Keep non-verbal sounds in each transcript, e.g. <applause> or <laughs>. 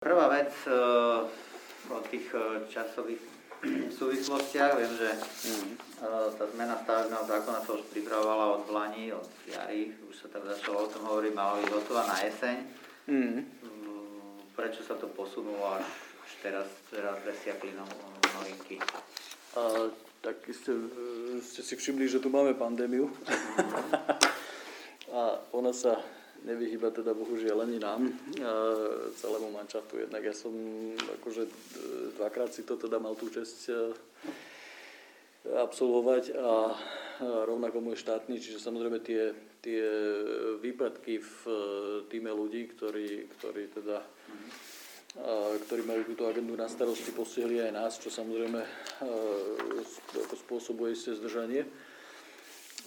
Prvá vec uh, o tých uh, časových <clears throat> súvislostiach, viem, že uh, tá zmena stavebného zákona sa už pripravovala od Vlani, od jary, už sa tak začalo o tom hovoriť, mala byť hotová na jeseň. Mm. Prečo sa to posunulo až, teraz, teraz presiakli no, novinky? A, tak ste, ste si všimli, že tu máme pandémiu. <laughs> a ona sa nevyhýba teda bohužiaľ ani nám, a celému manšaftu. Jednak ja som akože dvakrát si to teda mal tú čest absolvovať a rovnako môj štátny, čiže samozrejme tie, tie výpadky v týme ľudí, ktorí, ktorí teda ktorí majú túto agendu na starosti, postihli aj nás, čo samozrejme spôsobuje isté zdržanie.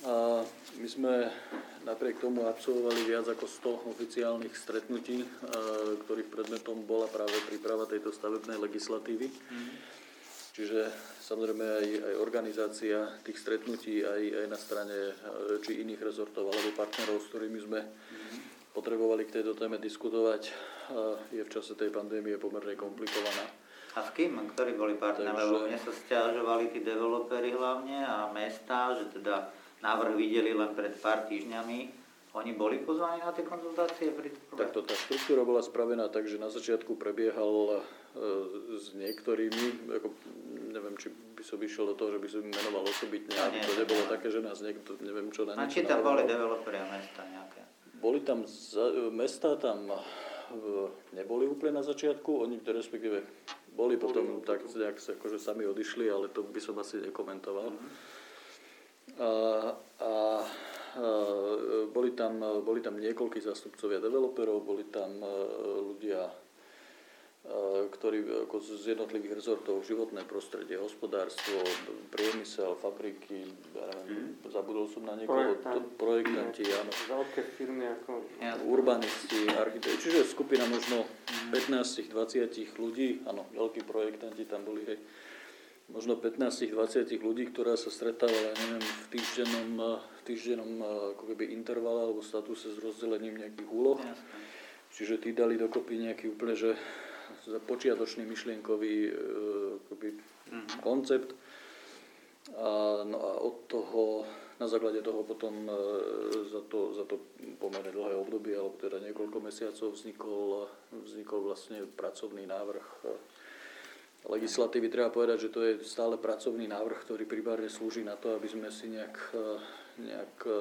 A my sme napriek tomu absolvovali viac ako 100 oficiálnych stretnutí, ktorých predmetom bola práve príprava tejto stavebnej legislatívy. Mm. Čiže samozrejme aj, aj organizácia tých stretnutí aj, aj na strane či iných rezortov alebo partnerov, s ktorými sme mm potrebovali k tejto téme diskutovať, je v čase tej pandémie pomerne komplikovaná. A s kým? Ktorí boli partneri? Takže... Lebo mne sa stiažovali tí developery hlavne a mesta, že teda návrh videli len pred pár týždňami. Oni boli pozvaní na tie konzultácie? Pri... Takto tá štruktúra bola spravená tak, že na začiatku prebiehal e, s niektorými, ako, neviem, či by som vyšiel do toho, že by som menoval osobitne, aby to nebolo také, že nás niekto, neviem čo na niečo či tam boli developeri a mesta nejaké? Boli tam mesta, tam neboli úplne na začiatku, oni respektíve boli potom tak nejak akože sami odišli, ale to by som asi nekomentoval. A, a, a boli, tam, boli tam niekoľkí zástupcovia developerov, boli tam ľudia ktorí ako z jednotlivých rezortov, životné prostredie, hospodárstvo, priemysel, fabriky, ja neviem, mm. zabudol som na niekoho, Projektant. projektanti, áno. Veľké firmy ako... Urbanisti, architekti, čiže skupina možno 15-20 ľudí, áno, veľkí projektanti tam boli, hej, možno 15-20 ľudí, ktorá sa stretávala, neviem, v týždennom, v týždennom ako keby intervale alebo statuse s rozdelením nejakých úloh. Čiže tí dali dokopy nejaký úplne, že počiatočný myšlienkový e, akoby, mm-hmm. koncept. A, no a od toho, na základe toho potom za to, za to pomerne dlhé obdobie, alebo teda niekoľko mesiacov vznikol, vznikol vlastne pracovný návrh legislatívy. Treba povedať, že to je stále pracovný návrh, ktorý primárne slúži na to, aby sme si nejak, nejak e,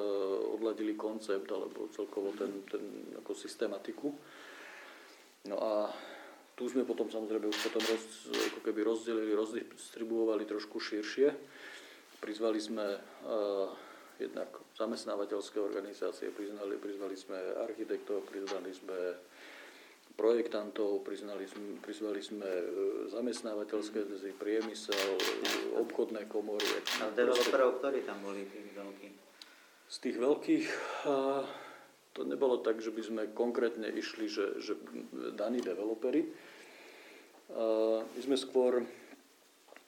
odladili koncept alebo celkovo ten, ten ako systematiku. No a tu sme potom samozrejme už potom roz, ako keby rozdelili, rozdistribuovali trošku širšie. Prizvali sme uh, jednak zamestnávateľské organizácie, prizvali, prizvali sme architektov, prizvali sme projektantov, priznali prizvali sme e, zamestnávateľské zväzy, priemysel, obchodné komory. A developerov, ktorí tam boli, tých veľkých? Z tých veľkých, to nebolo tak, že by sme konkrétne išli, že, že daní developery. My sme skôr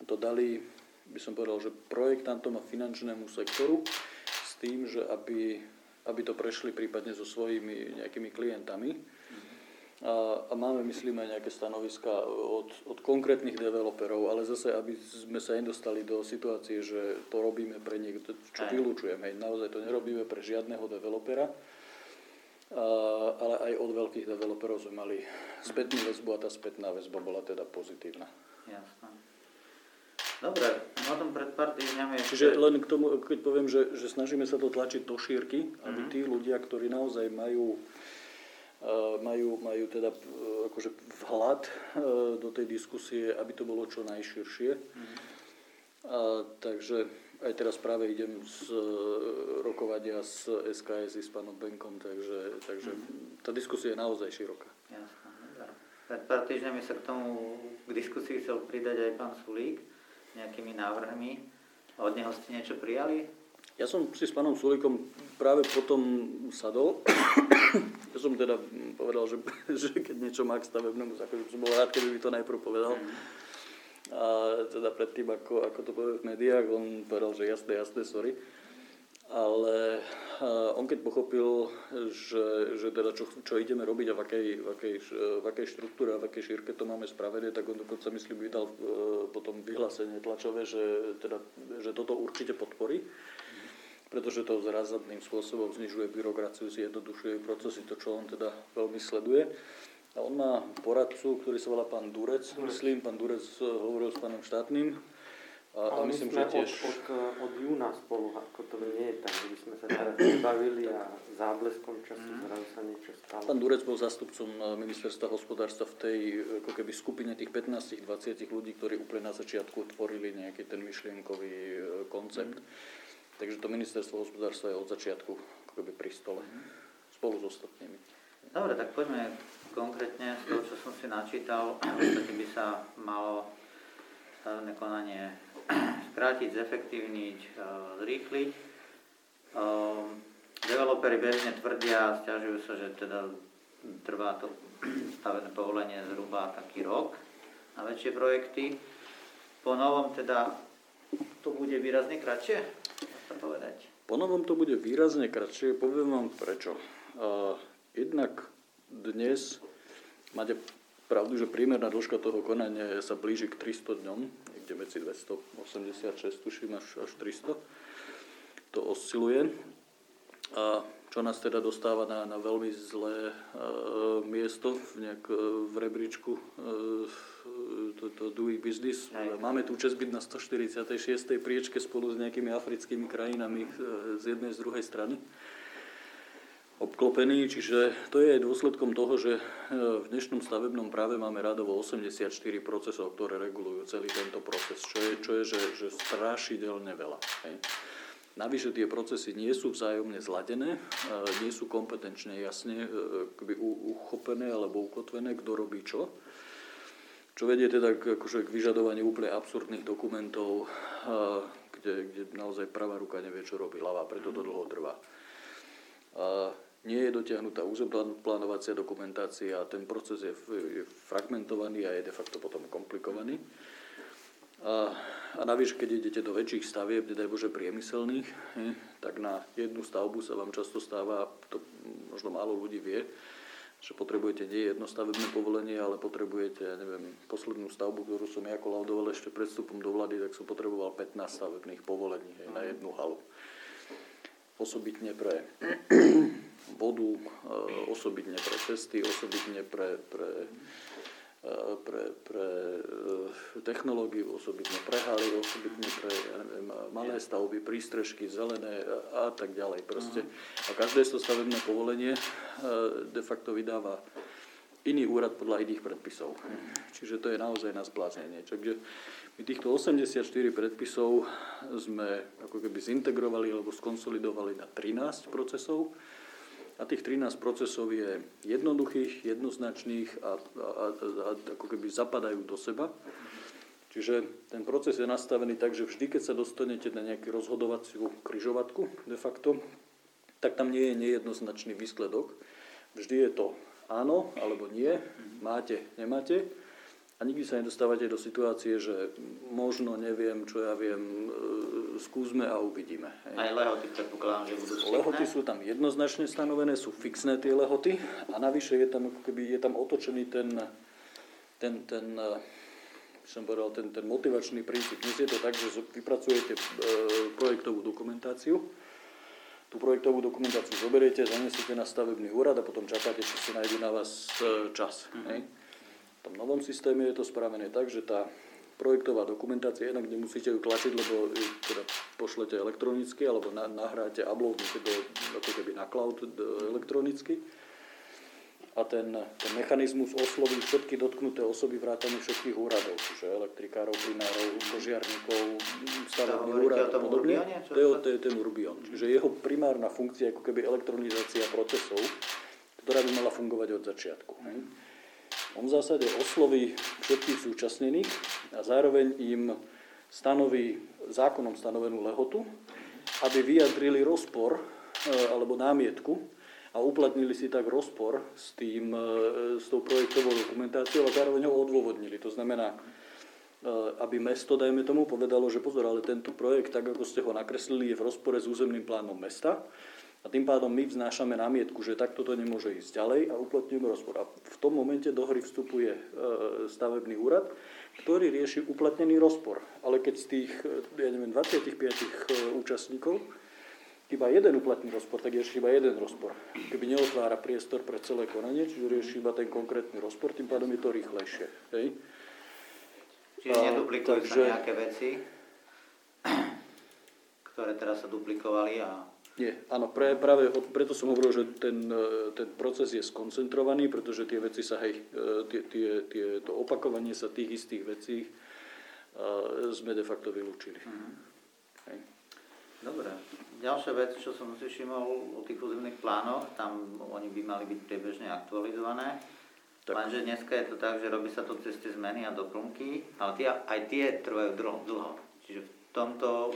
to dali, by som povedal, že projektantom a finančnému sektoru s tým, že aby, aby to prešli prípadne so svojimi nejakými klientami. A, a máme, myslím, aj nejaké stanoviska od, od konkrétnych developerov, ale zase, aby sme sa nedostali do situácie, že to robíme pre niekto, čo vylúčujeme. Naozaj to nerobíme pre žiadneho developera ale aj od veľkých developerov sme mali spätnú väzbu a tá spätná väzba bola teda pozitívna. Jasné. Dobre, na tom pred pár týždňami. Čiže len k tomu, keď poviem, že, že snažíme sa to tlačiť do šírky, aby mm-hmm. tí ľudia, ktorí naozaj majú majú, majú teda akože vhľad do tej diskusie, aby to bolo čo najširšie. Mm-hmm. A, takže aj teraz práve idem z e, rokovania s SKS s pánom Benkom, takže, takže mm. tá diskusia je naozaj široká. Pred pár týždňami sa k tomu k diskusii chcel pridať aj pán Sulík nejakými návrhmi. Od neho ste niečo prijali? Ja som si s pánom Sulíkom práve potom sadol. <coughs> ja som teda povedal, že, <laughs> že keď niečo má k stavebnému zákonu, som bol rád, keby mi to najprv povedal. Mm a teda predtým, ako, ako to povie v médiách, on povedal, že jasné, jasné, sorry. ale on keď pochopil, že, že teda čo, čo ideme robiť a v akej, v, akej, v akej štruktúre a v akej šírke to máme spravené, tak on dokonca myslím vydal e, potom vyhlásenie tlačové, že, teda, že toto určite podporí pretože to zásadným spôsobom znižuje byrokraciu, zjednodušuje procesy, to čo on teda veľmi sleduje. A on má poradcu, ktorý sa volá pán Durec, myslím, pán Durec hovoril s pánom štátnym, a, a myslím, že tiež... Od, od, od júna spolu, ako to nie je že by sme sa teraz bavili a zábleskom času mm. zrazu sa niečo stalo. Pán Durec bol zástupcom eh, ministerstva hospodárstva v tej ako keby skupine tých 15-20 ľudí, ktorí úplne na začiatku tvorili nejaký ten myšlienkový eh, koncept. Mm. Takže to ministerstvo hospodárstva je od začiatku ako keby pri stole mm. spolu s ostatnými. Dobre, tak poďme konkrétne z toho, čo som si načítal. V by sa malo stavebné konanie <clears throat> skrátiť, zefektívniť, e, zrýchliť. E, developeri bežne tvrdia a stiažujú sa, že teda trvá to <clears throat> stavebné povolenie zhruba taký rok na väčšie projekty. Po novom teda to bude výrazne kratšie, sa povedať? Po novom to bude výrazne kratšie, poviem vám prečo. Uh, jednak dnes máte pravdu, že priemerná dĺžka toho konania sa blíži k 300 dňom, niekde medzi 286, tuším, až, až 300. To osciluje. A čo nás teda dostáva na, na veľmi zlé e, miesto v, nejak, e, v rebríčku e, to, to doing business. Aj. Máme tu čas byť na 146. priečke spolu s nejakými africkými krajinami e, z jednej z druhej strany obklopený, čiže to je dôsledkom toho, že e, v dnešnom stavebnom práve máme radovo 84 procesov, ktoré regulujú celý tento proces, čo je, čo je že, že strašidelne veľa. Hej. Navyše tie procesy nie sú vzájomne zladené, e, nie sú kompetenčne jasne e, uchopené alebo ukotvené, kto robí čo. Čo vedie teda k, akože k vyžadovaniu úplne absurdných dokumentov, kde, kde naozaj pravá ruka nevie, čo robí ľavá, preto to dlho trvá nie je dotiahnutá územplánovacia dokumentácia a ten proces je, je fragmentovaný a je de facto potom komplikovaný. A, a navyše, keď idete do väčších stavieb, nedaj Bože priemyselných, tak na jednu stavbu sa vám často stáva, to možno málo ľudí vie, že potrebujete nie jedno stavebné povolenie, ale potrebujete, ja neviem, poslednú stavbu, ktorú som ja kolaudoval ešte pred vstupom do vlády, tak som potreboval 15 stavebných povolení hej, na jednu halu. Osobitne pre <clears throat> vodu, e, osobitne pre cesty, osobitne pre, pre, pre, pre e, technológiu, osobitne pre haly, osobitne pre ja neviem, malé stavby, prístrežky, zelené a, a tak ďalej. Proste. A každé to stavebné povolenie de facto vydáva iný úrad podľa iných predpisov. Čiže to je naozaj na spláznenie. Čiže my týchto 84 predpisov sme ako keby zintegrovali alebo skonsolidovali na 13 procesov a tých 13 procesov je jednoduchých, jednoznačných a, a, a, a ako keby zapadajú do seba. Čiže ten proces je nastavený tak, že vždy, keď sa dostanete na nejakú rozhodovaciu kryžovatku de facto, tak tam nie je nejednoznačný výsledok. Vždy je to áno alebo nie, máte, nemáte. A nikdy sa nedostávate do situácie, že možno neviem, čo ja viem, e, skúsme a uvidíme. Aj lehoty predpokladám, že budú fixné? Lehoty sú tam jednoznačne stanovené, sú fixné tie lehoty a navyše je tam, keby, je tam otočený ten, ten, ten e, som povedal, ten, ten motivačný princíp. Dnes je to tak, že vypracujete e, projektovú dokumentáciu, tú projektovú dokumentáciu zoberiete, zanesiete na stavebný úrad a potom čakáte, či si nájdu na vás čas. Mm-hmm. Hej tom novom systéme je to spravené tak, že tá projektová dokumentácia, jednak nemusíte ju tlačiť, lebo teda pošlete elektronicky, alebo na, nahráte, uploadnete do, ako keby na cloud elektronicky. A ten, ten mechanizmus osloví všetky dotknuté osoby vrátane všetkých úradov, čiže elektrikárov, plinárov, požiarníkov, stavebný úrad a podobne. To je, to je ten Urbion. Čiže jeho primárna funkcia je ako keby elektronizácia procesov, ktorá by mala fungovať od začiatku. Hmm. On v zásade osloví všetkých zúčastnených a zároveň im stanoví zákonom stanovenú lehotu, aby vyjadrili rozpor e, alebo námietku a uplatnili si tak rozpor s, tým, e, s tou projektovou dokumentáciou a zároveň ho odôvodnili. To znamená, aby mesto, dajme tomu, povedalo, že pozor, ale tento projekt, tak ako ste ho nakreslili, je v rozpore s územným plánom mesta. A tým pádom my vznášame námietku, že takto to nemôže ísť ďalej a uplatňujeme rozpor. A v tom momente do hry vstupuje e, stavebný úrad, ktorý rieši uplatnený rozpor. Ale keď z tých, ja neviem, 25 e, účastníkov iba jeden uplatný rozpor, tak rieši iba jeden rozpor. Keby neotvára priestor pre celé konanie, čiže rieši iba ten konkrétny rozpor, tým pádom je to rýchlejšie. Hej? Čiže neduplikujú takže... sa nejaké veci, ktoré teraz sa duplikovali a nie, áno, pre, práve preto som hovoril, že ten, e, ten proces je skoncentrovaný, pretože tie veci sa, hej, e, tie, tie, tie, to opakovanie sa tých istých vecí uh, sme de facto vylúčili. Mm-hmm. Hej. Dobre. Ďalšia vec, čo som si všimol o tých územných plánoch, tam oni by mali byť priebežne aktualizované. Tak. Lenže dneska je to tak, že robí sa to cez tie zmeny a doplnky, ale tie, aj tie trvajú dlho. Čiže v tomto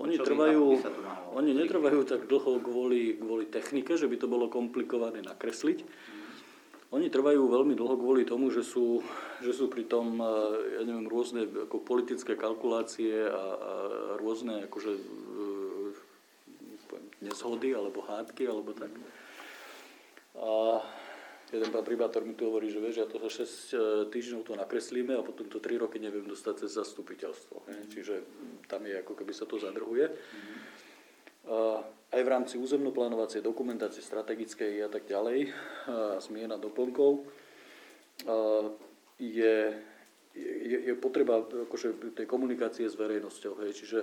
oni, trvajú, oni netrvajú tak dlho kvôli, kvôli technike, že by to bolo komplikované nakresliť. Oni trvajú veľmi dlho kvôli tomu, že sú, že sú pri tom eh, ja neviem, rôzne ako politické kalkulácie a, a rôzne akože, eh, nezhody alebo hádky alebo tak. A jeden pán primátor mi tu hovorí, že vieš, ja to za 6 e, týždňov to nakreslíme a potom to 3 roky neviem dostať cez zastupiteľstvo. Čiže tam je ako keby sa to zadrhuje. Mm-hmm. Aj v rámci územnoplánovacej dokumentácie strategickej a tak ďalej, zmiena doplnkov, je, je, je potreba akože, tej komunikácie s verejnosťou. Hej. Čiže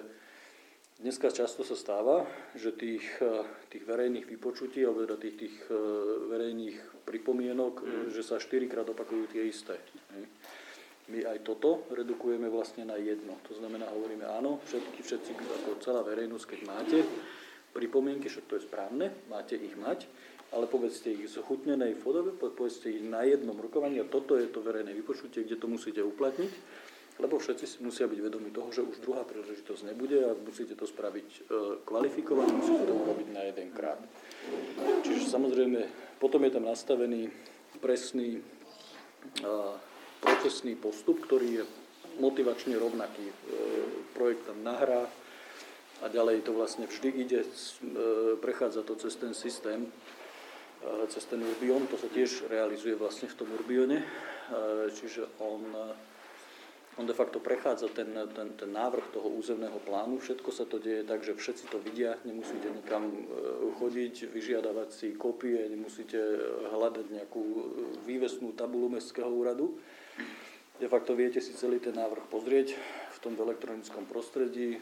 Dneska často sa stáva, že tých, tých verejných vypočutí alebo teda tých, tých verejných pripomienok, mm. že sa štyrikrát opakujú tie isté. My aj toto redukujeme vlastne na jedno. To znamená, hovoríme áno, všetky, všetci, ako celá verejnosť, keď máte pripomienky, že to je správne, máte ich mať, ale povedzte ich v zhutnenej podobe, povedzte ich na jednom rokovaní a toto je to verejné vypočutie, kde to musíte uplatniť lebo všetci si musia byť vedomi toho, že už druhá príležitosť nebude a musíte to spraviť e, kvalifikovane, musíte to urobiť na jeden krát. Čiže samozrejme, potom je tam nastavený presný procesný postup, ktorý je motivačne rovnaký. E, projekt tam nahrá a ďalej to vlastne vždy ide, prechádza to cez ten systém, cez ten Urbion, to sa tiež realizuje vlastne v tom Urbione, čiže on on de facto prechádza ten, ten, ten návrh toho územného plánu. Všetko sa to deje tak, že všetci to vidia, nemusíte nikam e, chodiť, vyžiadavať si kopie, nemusíte hľadať nejakú e, vývesnú tabulu Mestského úradu. De facto viete si celý ten návrh pozrieť v tom elektronickom prostredí. E,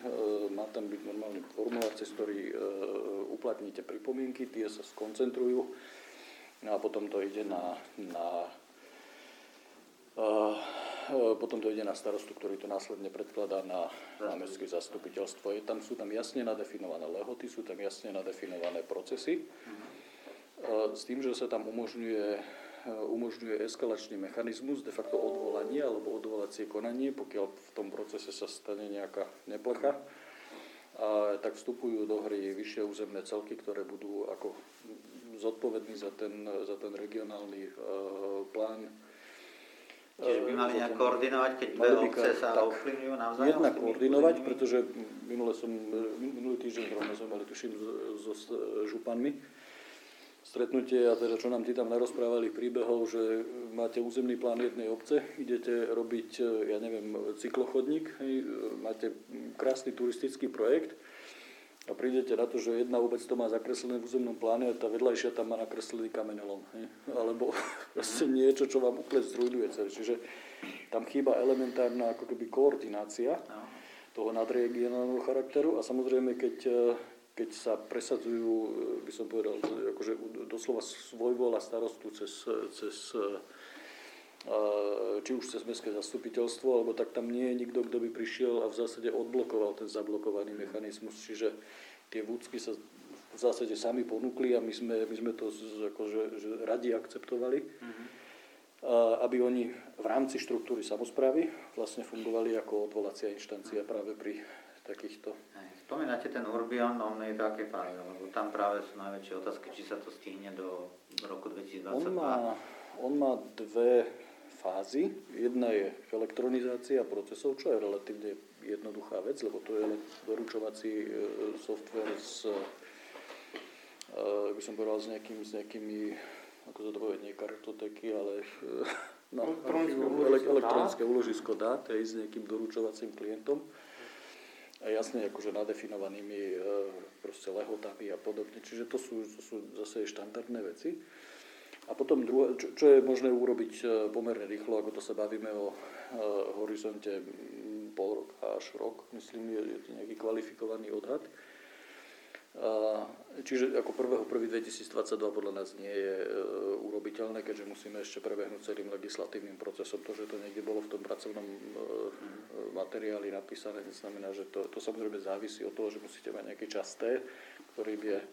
má tam byť normálny formulár, cez ktorý uplatníte pripomienky, tie sa skoncentrujú no a potom to ide na, na E, potom to ide na starostu, ktorý to následne predkladá na, na mestské zastupiteľstvo. Je, tam sú tam jasne nadefinované lehoty, sú tam jasne nadefinované procesy. Mhm. S tým, že sa tam umožňuje, e, umožňuje eskalačný mechanizmus, de facto odvolanie alebo odvolacie konanie, pokiaľ v tom procese sa stane nejaká neplecha. A tak vstupujú do hry vyššie územné celky, ktoré budú ako zodpovední za ten, za ten regionálny uh, plán Čiže by mali nejak koordinovať, keď dve obce sa ovplyvňujú navzájom? Jedna koordinovať, pretože minule som, minulý týždeň rovno sme mali, tuším, so, so županmi stretnutie a teda čo nám tí tam narozprávali príbehov, že máte územný plán jednej obce, idete robiť, ja neviem, cyklochodník, máte krásny turistický projekt, a prídete na to, že jedna obec to má zakreslené v územnom pláne a tá vedľajšia tam má nakreslený kameňolom. Alebo <laughs> proste niečo, čo vám úplne zrujnuje celé. Čiže tam chýba elementárna ako keby koordinácia no. toho nadregionálneho charakteru a samozrejme, keď, keď sa presadzujú, by som povedal, akože doslova svojvola starostu cez, cez či už cez mestské zastupiteľstvo, alebo tak tam nie je nikto, kto by prišiel a v zásade odblokoval ten zablokovaný mechanizmus. Čiže tie vúcky sa v zásade sami ponúkli a my sme, my sme to akože, že radi akceptovali, mm-hmm. aby oni v rámci štruktúry samozprávy vlastne fungovali ako odvolacia inštancia práve pri takýchto. Spomínate ten Urbion, on je také fajn, lebo tam práve sú najväčšie otázky, či sa to stihne do roku 2022. On má, on má dve fázy. Jedna je elektronizácia procesov, čo je relatívne jednoduchá vec, lebo to je len doručovací e, software s, by som povedal, s, nejakým, s nejakými, ako to povedať, nie kartoteky, ale no, elektronické úložisko dát, aj s nejakým doručovacím klientom a jasne akože nadefinovanými e, proste lehotami a podobne. Čiže to sú, to sú zase štandardné veci. A potom druhé, čo, čo je možné urobiť e, pomerne rýchlo, ako to sa bavíme o e, horizonte pol rok až rok, myslím, je, je to nejaký kvalifikovaný odhad. Čiže ako 1.1.2022 podľa nás nie je e, urobiteľné, keďže musíme ešte prebehnúť celým legislatívnym procesom. To, že to niekde bolo v tom pracovnom e, materiáli napísané, neznamená, že to, to samozrejme závisí od toho, že musíte mať nejaký čas T, ktorý je e,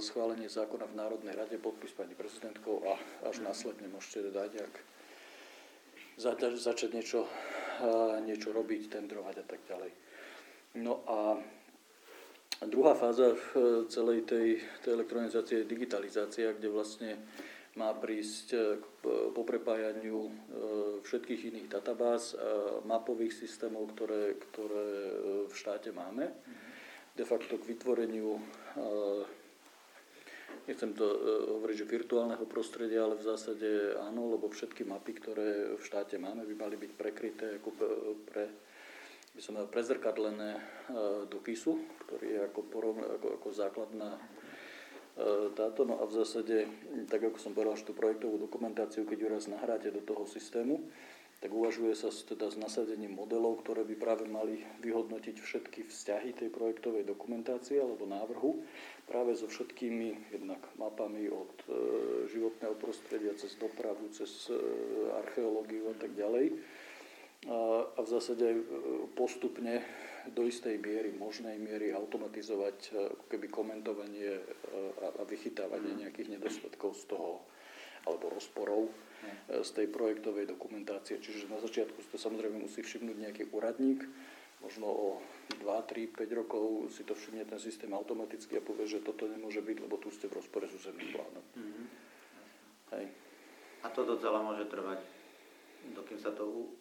schválenie zákona v Národnej rade, podpis pani prezidentkou a až následne môžete dať nejak začať niečo, niečo robiť, tendrovať a tak ďalej. No a druhá fáza eh, celej tej, tej elektronizácie je digitalizácia, kde vlastne má prísť eh, k eh, poprepájaniu všetkých iných databáz mapových systémov, ktoré, ktoré v štáte máme. De facto k vytvoreniu, nechcem to hovoriť, že virtuálneho prostredia, ale v zásade áno, lebo všetky mapy, ktoré v štáte máme, by mali byť prekryté ako pre by som mal prezrkadlené e, do KISu, ktorý je ako, porovn- ako, ako základná e, táto. No a v zásade, tak ako som povedal, že tú projektovú dokumentáciu, keď ju raz nahráte do toho systému, tak uvažuje sa teda s nasadením modelov, ktoré by práve mali vyhodnotiť všetky vzťahy tej projektovej dokumentácie alebo návrhu práve so všetkými jednak mapami od e, životného prostredia cez dopravu, cez e, archeológiu a tak ďalej a v zásade e, postupne do istej miery, možnej miery automatizovať e, keby komentovanie e, a vychytávanie nejakých nedostatkov z toho alebo rozporov. Z tej projektovej dokumentácie. Čiže na začiatku to samozrejme musí všimnúť nejaký úradník, možno o 2, 3, 5 rokov si to všimne ten systém automaticky a povie, že toto nemôže byť, lebo tu ste v rozpore s územným plánom. Mm-hmm. Hej. A toto celé môže trvať, dokým sa to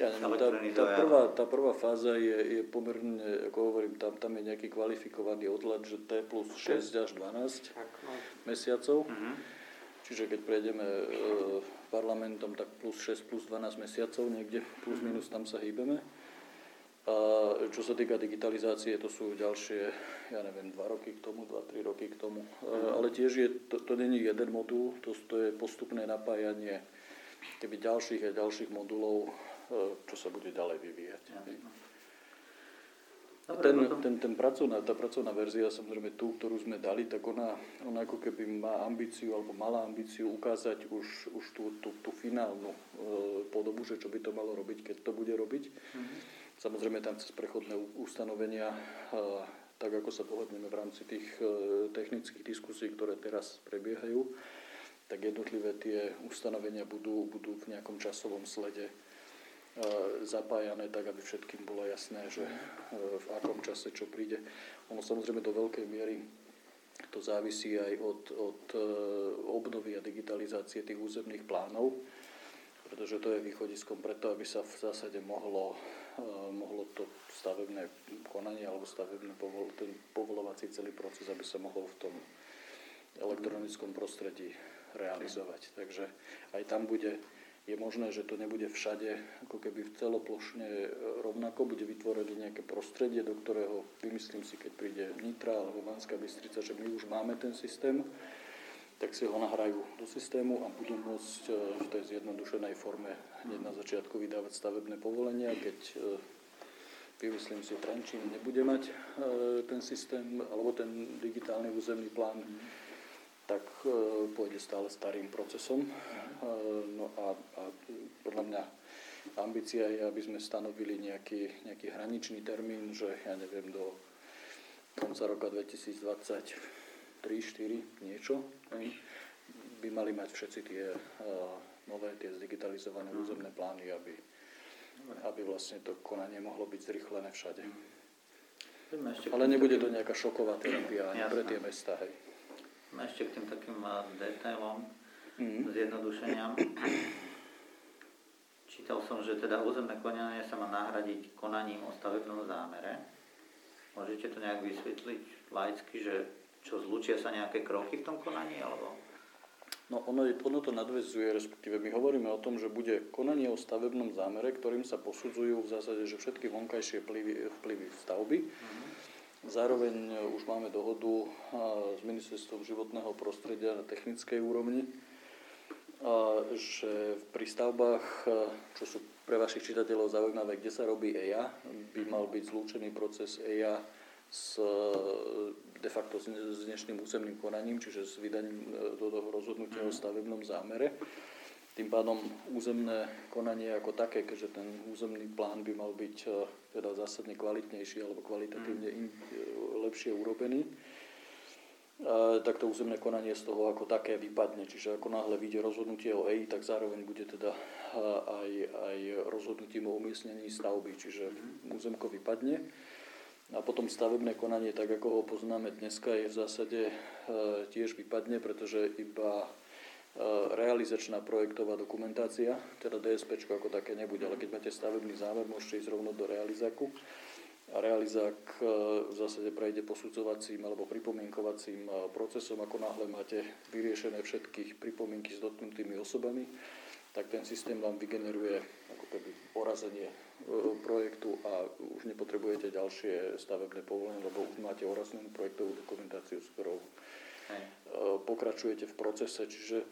ja neviem, tá, tá, prvá, tá prvá fáza je, je pomerne, ako hovorím, tam, tam je nejaký kvalifikovaný odhľad, že T plus 6 až 12 no. mesiacov. Mm-hmm. Čiže keď prejdeme e, parlamentom, tak plus 6 plus 12 mesiacov, niekde plus minus tam sa hýbeme. A čo sa týka digitalizácie, to sú ďalšie, ja neviem, 2 roky k tomu, 2-3 roky k tomu. Mm-hmm. Ale tiež je, to, to není jeden modul, to, to je postupné napájanie keby ďalších a ďalších modulov E, čo sa bude ďalej vyvíjať. Dobre, ten, ten, ten pracovná, tá pracovná verzia, samozrejme tú, ktorú sme dali, tak ona, ona ako keby má ambíciu, alebo mala ambíciu ukázať už, už tú, tú, tú finálnu e, podobu, že čo by to malo robiť, keď to bude robiť. Mm-hmm. Samozrejme tam cez prechodné ustanovenia, e, tak ako sa pohodneme v rámci tých e, technických diskusí, ktoré teraz prebiehajú, tak jednotlivé tie ustanovenia budú, budú v nejakom časovom slede zapájané tak, aby všetkým bolo jasné, že e, v akom čase čo príde. Ono samozrejme do veľkej miery to závisí aj od, od e, obnovy a digitalizácie tých územných plánov, pretože to je východiskom preto, aby sa v zásade mohlo, mohlo to stavebné konanie alebo stavebné povol, ten povolovací celý proces, aby sa mohol v tom elektronickom prostredí realizovať. Takže aj tam bude je možné, že to nebude všade ako keby celoplošne e, rovnako, bude vytvorené nejaké prostredie, do ktorého vymyslím si, keď príde Nitra alebo Banská Bystrica, že my už máme ten systém, tak si ho nahrajú do systému a budú môcť e, v tej zjednodušenej forme hneď na začiatku vydávať stavebné povolenia, keď e, vymyslím si, Trenčín nebude mať ten systém alebo ten digitálny územný plán, tak pôjde stále starým procesom No a, a podľa mňa ambícia je, aby sme stanovili nejaký, nejaký hraničný termín, že ja neviem, do konca roka 2023 2024 niečo, by mali mať všetci tie nové, tie zdigitalizované územné plány, aby, aby vlastne to konanie mohlo byť zrychlené všade. Ale nebude to nejaká šoková terapia ani pre tie mesta. Hej. Ešte k tým takým detailom mm-hmm. zjednodušeniam. <clears throat> Čítal som, že teda územné konanie sa má nahradiť konaním o stavebnom zámere. Môžete to nejak vysvetliť laicky, že čo zlučia sa nejaké kroky v tom konaní, alebo... No ono, je, ono to nadvezuje, respektíve my hovoríme o tom, že bude konanie o stavebnom zámere, ktorým sa posudzujú v zásade, že všetky vonkajšie vplyvy, vplyvy stavby. Mm-hmm. Zároveň už máme dohodu s Ministerstvom životného prostredia na technickej úrovni, že pri stavbách, čo sú pre vašich čitateľov zaujímavé, kde sa robí EIA, by mal byť zlúčený proces EIA s de facto s dnešným územným konaním, čiže s vydaním e, do toho rozhodnutia o mhm. stavebnom zámere. Tým pádom územné konanie ako také, keďže ten územný plán by mal byť e, teda zásadne kvalitnejší alebo kvalitatívne mhm. in, e, lepšie urobený, tak to územné konanie z toho ako také vypadne. Čiže ako náhle vyjde rozhodnutie o EI, tak zároveň bude teda aj, aj rozhodnutím o umiestnení stavby, čiže mhm. územko vypadne. A potom stavebné konanie, tak ako ho poznáme dneska, je v zásade e, tiež vypadne, pretože iba e, realizačná projektová dokumentácia, teda DSP ako také nebude, ale keď máte stavebný zámer, môžete ísť rovno do realizáku. A realizák e, v zásade prejde posudzovacím alebo pripomienkovacím procesom, ako náhle máte vyriešené všetkých pripomienky s dotknutými osobami, tak ten systém vám vygeneruje ako keby porazenie E, projektu a už nepotrebujete ďalšie stavebné povolenie, lebo už máte oraznenú projektovú dokumentáciu, s ktorou. E, pokračujete v procese. Čiže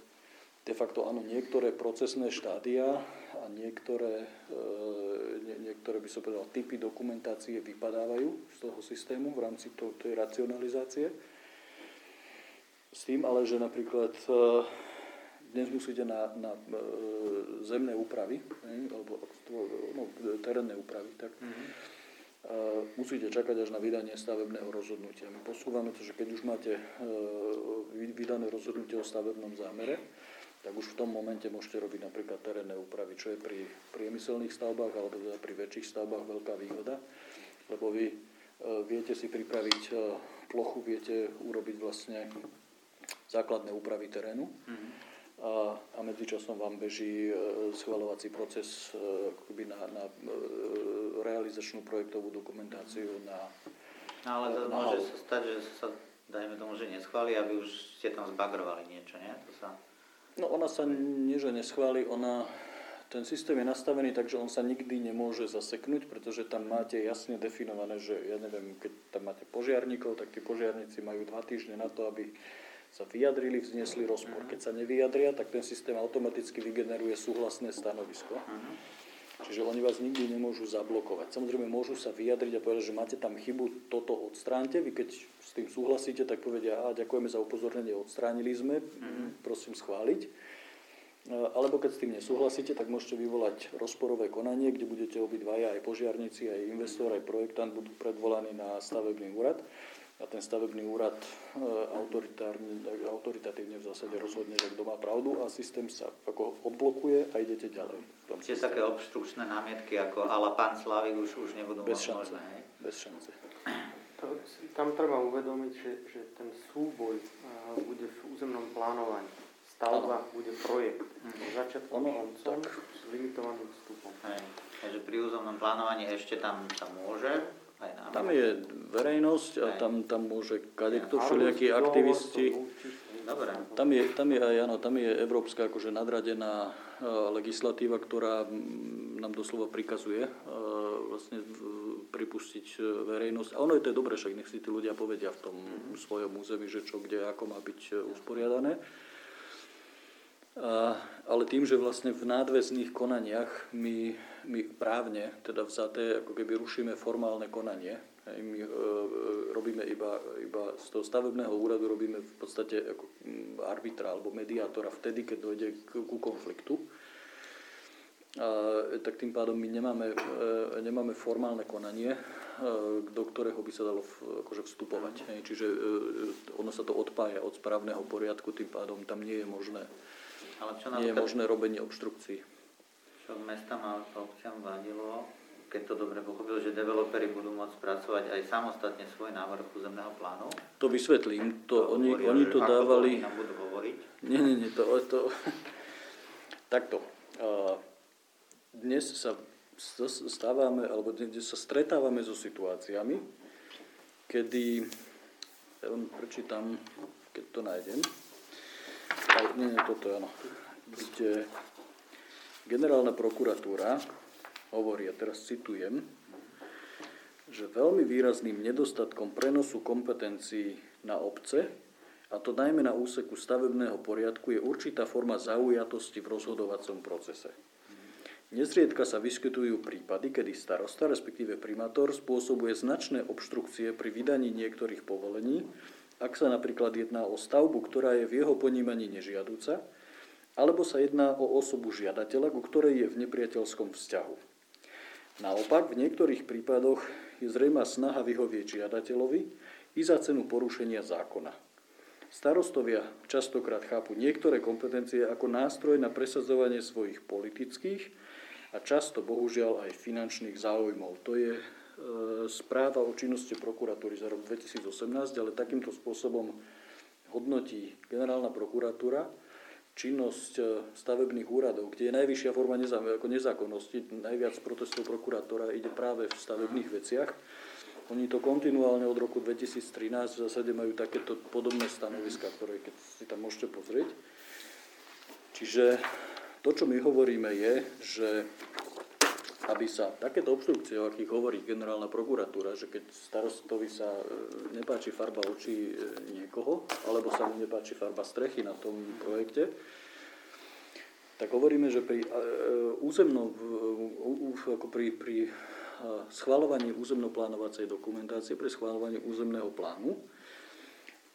de facto áno, niektoré procesné štádia a niektoré, e, nie, niektoré by som povedal, typy dokumentácie vypadávajú z toho systému v rámci to, tej racionalizácie. S tým ale, že napríklad dnes musíte na, na e, zemné úpravy, alebo no, terénne úpravy, tak mm-hmm. e, musíte čakať až na vydanie stavebného rozhodnutia. My posúvame to, že keď už máte e, vydané rozhodnutie o stavebnom zámere, tak už v tom momente môžete robiť napríklad terénne úpravy, čo je pri priemyselných stavbách alebo teda pri väčších stavbách veľká výhoda, lebo vy e, viete si pripraviť e, plochu, viete urobiť vlastne základné úpravy terénu. Mm-hmm a, a medzičasom vám beží e, schvalovací proces akoby na, na realizačnú projektovú dokumentáciu na No ale to na môže sa stať, že sa, dajme tomu, že neschváli a vy už ste tam zbagrovali niečo, nie? To sa... No ona sa nie, že neschváli, ona, ten systém je nastavený tak, že on sa nikdy nemôže zaseknúť, pretože tam máte jasne definované, že ja neviem, keď tam máte požiarníkov, tak tí požiarníci majú dva týždne na to, aby sa vyjadrili, vznesli rozpor. Keď sa nevyjadria, tak ten systém automaticky vygeneruje súhlasné stanovisko. Čiže oni vás nikdy nemôžu zablokovať. Samozrejme, môžu sa vyjadriť a povedať, že máte tam chybu, toto odstránte. Vy keď s tým súhlasíte, tak povedia, a ďakujeme za upozornenie, odstránili sme, prosím schváliť. Alebo keď s tým nesúhlasíte, tak môžete vyvolať rozporové konanie, kde budete obidvaja, aj požiarníci, aj investor, aj projektant budú predvolaní na stavebný úrad a ten stavebný úrad e, autoritatívne v zásade rozhodne, že kto má pravdu a systém sa ako odblokuje a idete ďalej. Čiže také obštrukčné námietky ako ala pán Slavik už, už nebudú Bez šance. možné. Hej? Bez šance. Tam treba uvedomiť, že, že ten súboj uh, bude v územnom plánovaní. Stavba ano. bude projekt. Mm. Začiatkom ono, koncom tak. s limitovaným vstupom. Hej. Takže pri územnom plánovaní ešte tam sa môže tam je verejnosť a tam, tam môže kadekto všelijakí aktivisti. Dobre. Tam je, tam je aj, áno, tam je európska akože nadradená uh, legislatíva, ktorá nám doslova prikazuje uh, vlastne pripustiť uh, verejnosť. A ono je to dobré, však nech si tí ľudia povedia v tom mm. svojom území, že čo, kde, ako má byť usporiadané. A, ale tým, že vlastne v nadväzných konaniach my, my právne, teda vzaté, ako keby rušíme formálne konanie, hej, my e, e, robíme iba, iba z toho stavebného úradu robíme v podstate ako arbitra alebo mediátora vtedy, keď dojde k, ku konfliktu. A, tak tým pádom my nemáme, e, nemáme formálne konanie, e, do ktorého by sa dalo v, akože vstupovať. Hej. Čiže e, ono sa to odpája od správneho poriadku, tým pádom tam nie je možné ale čo nie je možné robenie obštrukcií. Čo mesta a obciam vadilo, keď to dobre pochopil, že developeri budú môcť pracovať aj samostatne svoj návrh územného plánu. To vysvetlím. To, To oni, hovoria, oni to dávali... nám budú hovoriť. Nie, nie, nie, to, to... Takto. A Dnes sa stávame, alebo dnes sa stretávame so situáciami, kedy, ja vám prečítam, keď to nájdem, ale nie, nie, toto je áno, kde generálna prokuratúra hovorí, a teraz citujem, že veľmi výrazným nedostatkom prenosu kompetencií na obce, a to najmä na úseku stavebného poriadku, je určitá forma zaujatosti v rozhodovacom procese. Nezriedka sa vyskytujú prípady, kedy starosta, respektíve primátor, spôsobuje značné obštrukcie pri vydaní niektorých povolení, ak sa napríklad jedná o stavbu, ktorá je v jeho ponímaní nežiaduca, alebo sa jedná o osobu žiadateľa, ku ktorej je v nepriateľskom vzťahu. Naopak, v niektorých prípadoch je zrejmá snaha vyhovieť žiadateľovi i za cenu porušenia zákona. Starostovia častokrát chápu niektoré kompetencie ako nástroj na presadzovanie svojich politických a často bohužiaľ aj finančných záujmov. To je e, správa o činnosti prokuratúry za rok 2018, ale takýmto spôsobom hodnotí generálna prokuratúra činnosť e, stavebných úradov, kde je najvyššia forma nezákonnosti, najviac protestov prokurátora ide práve v stavebných veciach. Oni to kontinuálne od roku 2013 v zásade majú takéto podobné stanoviska, ktoré keď si tam môžete pozrieť. Čiže to, čo my hovoríme, je, že aby sa takéto obštrukcie, o akých hovorí generálna prokuratúra, že keď starostovi sa e, nepáči farba očí e, niekoho, alebo sa mu nepáči farba strechy na tom projekte, tak hovoríme, že pri e, územnom, ako pri, pri schvalovaní územnoplánovacej dokumentácie, pri schvalovaní územného plánu,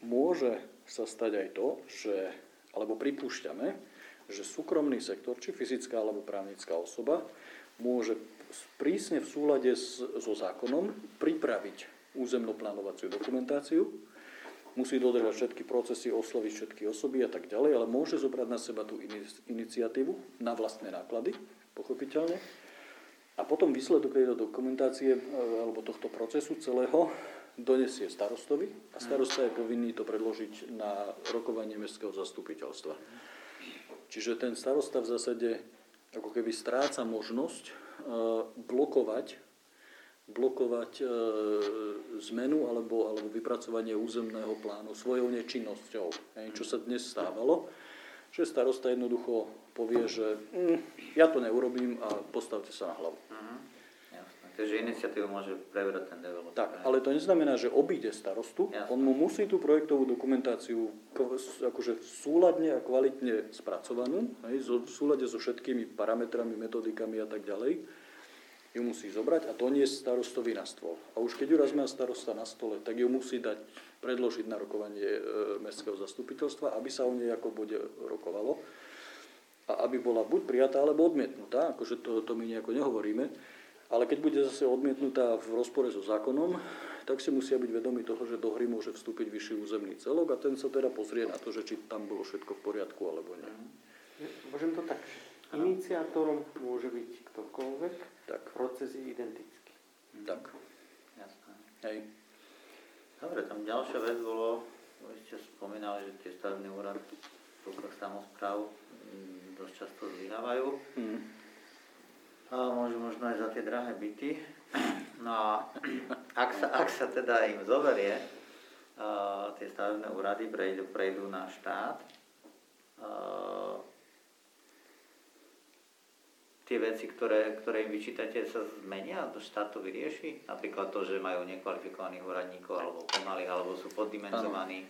môže sa stať aj to, že, alebo pripúšťame, že súkromný sektor, či fyzická alebo právnická osoba, môže prísne v súlade s, so zákonom pripraviť územnoplánovaciu dokumentáciu, musí dodržať všetky procesy, osloviť všetky osoby a tak ďalej, ale môže zobrať na seba tú ini- iniciatívu na vlastné náklady, pochopiteľne. A potom výsledok tejto dokumentácie e, alebo tohto procesu celého donesie starostovi a starosta je povinný to predložiť na rokovanie mestského zastupiteľstva. Čiže ten starosta v zásade ako keby stráca možnosť e, blokovať, blokovať e, zmenu alebo, alebo vypracovanie územného plánu svojou nečinnosťou. Čo sa dnes stávalo, že starosta jednoducho povie, že mm, ja to neurobím a postavte sa na hlavu. Takže iniciatívu môže prebrať ten developer. Tak, ale to neznamená, že obíde starostu. Jasné. On mu musí tú projektovú dokumentáciu akože súladne a kvalitne spracovanú, hej, v súlade so všetkými parametrami, metodikami a tak ďalej, ju musí zobrať a doniesť starostovi na stôl. A už keď ju raz má starosta na stole, tak ju musí dať, predložiť na rokovanie e, mestského zastupiteľstva, aby sa o nej ako bude rokovalo a aby bola buď prijatá, alebo odmietnutá, akože to, to my nejako nehovoríme, ale keď bude zase odmietnutá v rozpore so zákonom, tak si musia byť vedomi toho, že do hry môže vstúpiť vyšší územný celok a ten sa teda pozrie na to, že či tam bolo všetko v poriadku alebo nie. Môžem to tak, iniciátorom môže byť ktokoľvek, Tak, proces je identický. tak. Jasné. Hej. Dobre, tam ďalšia vec bolo, vy ste spomínali, že tie stavebný úrad v rukách samozpráv mm, dosť často zlyhávajú. Mm. A môžu aj za tie drahé byty. No a ak sa, ak sa teda im zoberie, uh, tie stavebné úrady prejdú, prejdú na štát, uh, tie veci, ktoré, ktoré im vyčítate, sa zmenia? Štát to vyrieši? Napríklad to, že majú nekvalifikovaných úradníkov, alebo pomalých, alebo sú poddimenzovaní.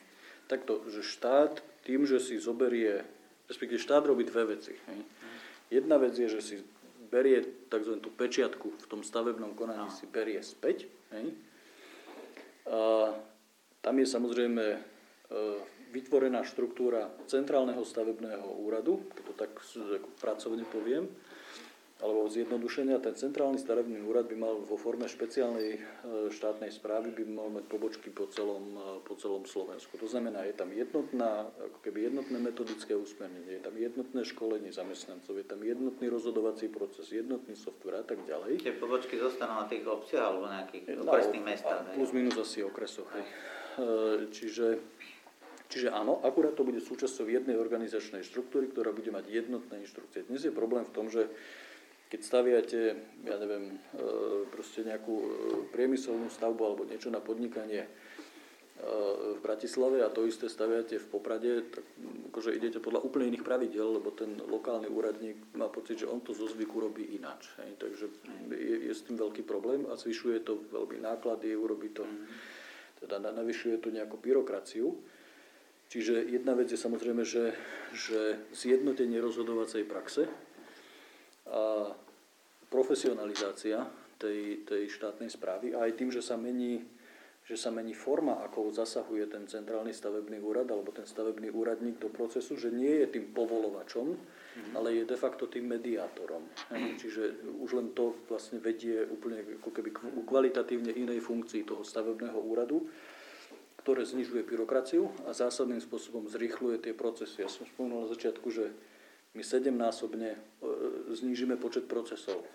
Takto, že štát tým, že si zoberie, respektíve štát robí dve veci. Hej. Jedna vec je, že si berie tzv. tú pečiatku v tom stavebnom konaní, No. si berie späť. Hej. A tam je samozrejme e, vytvorená štruktúra centrálneho stavebného úradu, keď to tak ako pracovne poviem, alebo zjednodušenia, ten centrálny stavebný úrad by mal vo forme špeciálnej e, štátnej správy by mal mať pobočky po celom, e, po celom Slovensku. To znamená, je tam jednotná, ako keby jednotné metodické usmernenie, je tam jednotné školenie zamestnancov, je tam jednotný rozhodovací proces, jednotný software a tak ďalej. Tie pobočky zostanú na tých obciach alebo nejakých okresných mestách. Plus minus asi okresoch. Hej. Čiže Čiže áno, akurát to bude súčasťou jednej organizačnej štruktúry, ktorá bude mať jednotné inštrukcie. Dnes je problém v tom, že keď staviate, ja neviem, e, proste nejakú e, priemyselnú stavbu alebo niečo na podnikanie e, v Bratislave a to isté staviate v Poprade, tak akože idete podľa úplne iných pravidel, lebo ten lokálny úradník má pocit, že on to zo zvyku robí ináč. Hej. Takže je, je s tým veľký problém a zvyšuje to veľmi náklady, urobí to, teda navyšuje to nejakú byrokraciu. Čiže jedna vec je samozrejme, že, že zjednotenie rozhodovacej praxe a profesionalizácia tej, tej štátnej správy a aj tým, že sa mení že sa mení forma, ako zasahuje ten centrálny stavebný úrad alebo ten stavebný úradník do procesu, že nie je tým povolovačom, mm-hmm. ale je de facto tým mediátorom. Mm-hmm. Čiže už len to vlastne vedie úplne ako keby k kvalitatívne inej funkcii toho stavebného úradu ktoré znižuje byrokraciu a zásadným spôsobom zrýchluje tie procesy. Ja som spomenul na začiatku, že my sedemnásobne e, znížime počet procesov.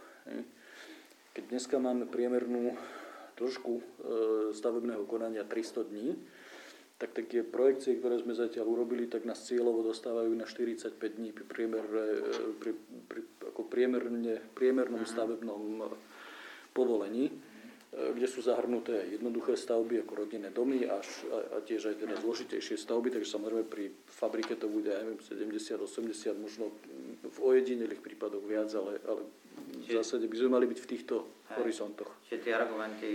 Keď dneska máme priemernú trošku e, stavebného konania 300 dní, tak také projekcie, ktoré sme zatiaľ urobili, tak nás cieľovo dostávajú na 45 dní pri, priemer, e, pri, pri ako priemerne, priemernom mhm. stavebnom povolení. E, kde sú zahrnuté jednoduché stavby ako rodinné domy až, a, a tiež aj teda zložitejšie stavby, takže samozrejme pri fabrike to bude aj 70, 80, možno v ojedinelých prípadoch viac, ale, ale v zásade by sme mali byť v týchto Hej. horizontoch. Čiže tie argumenty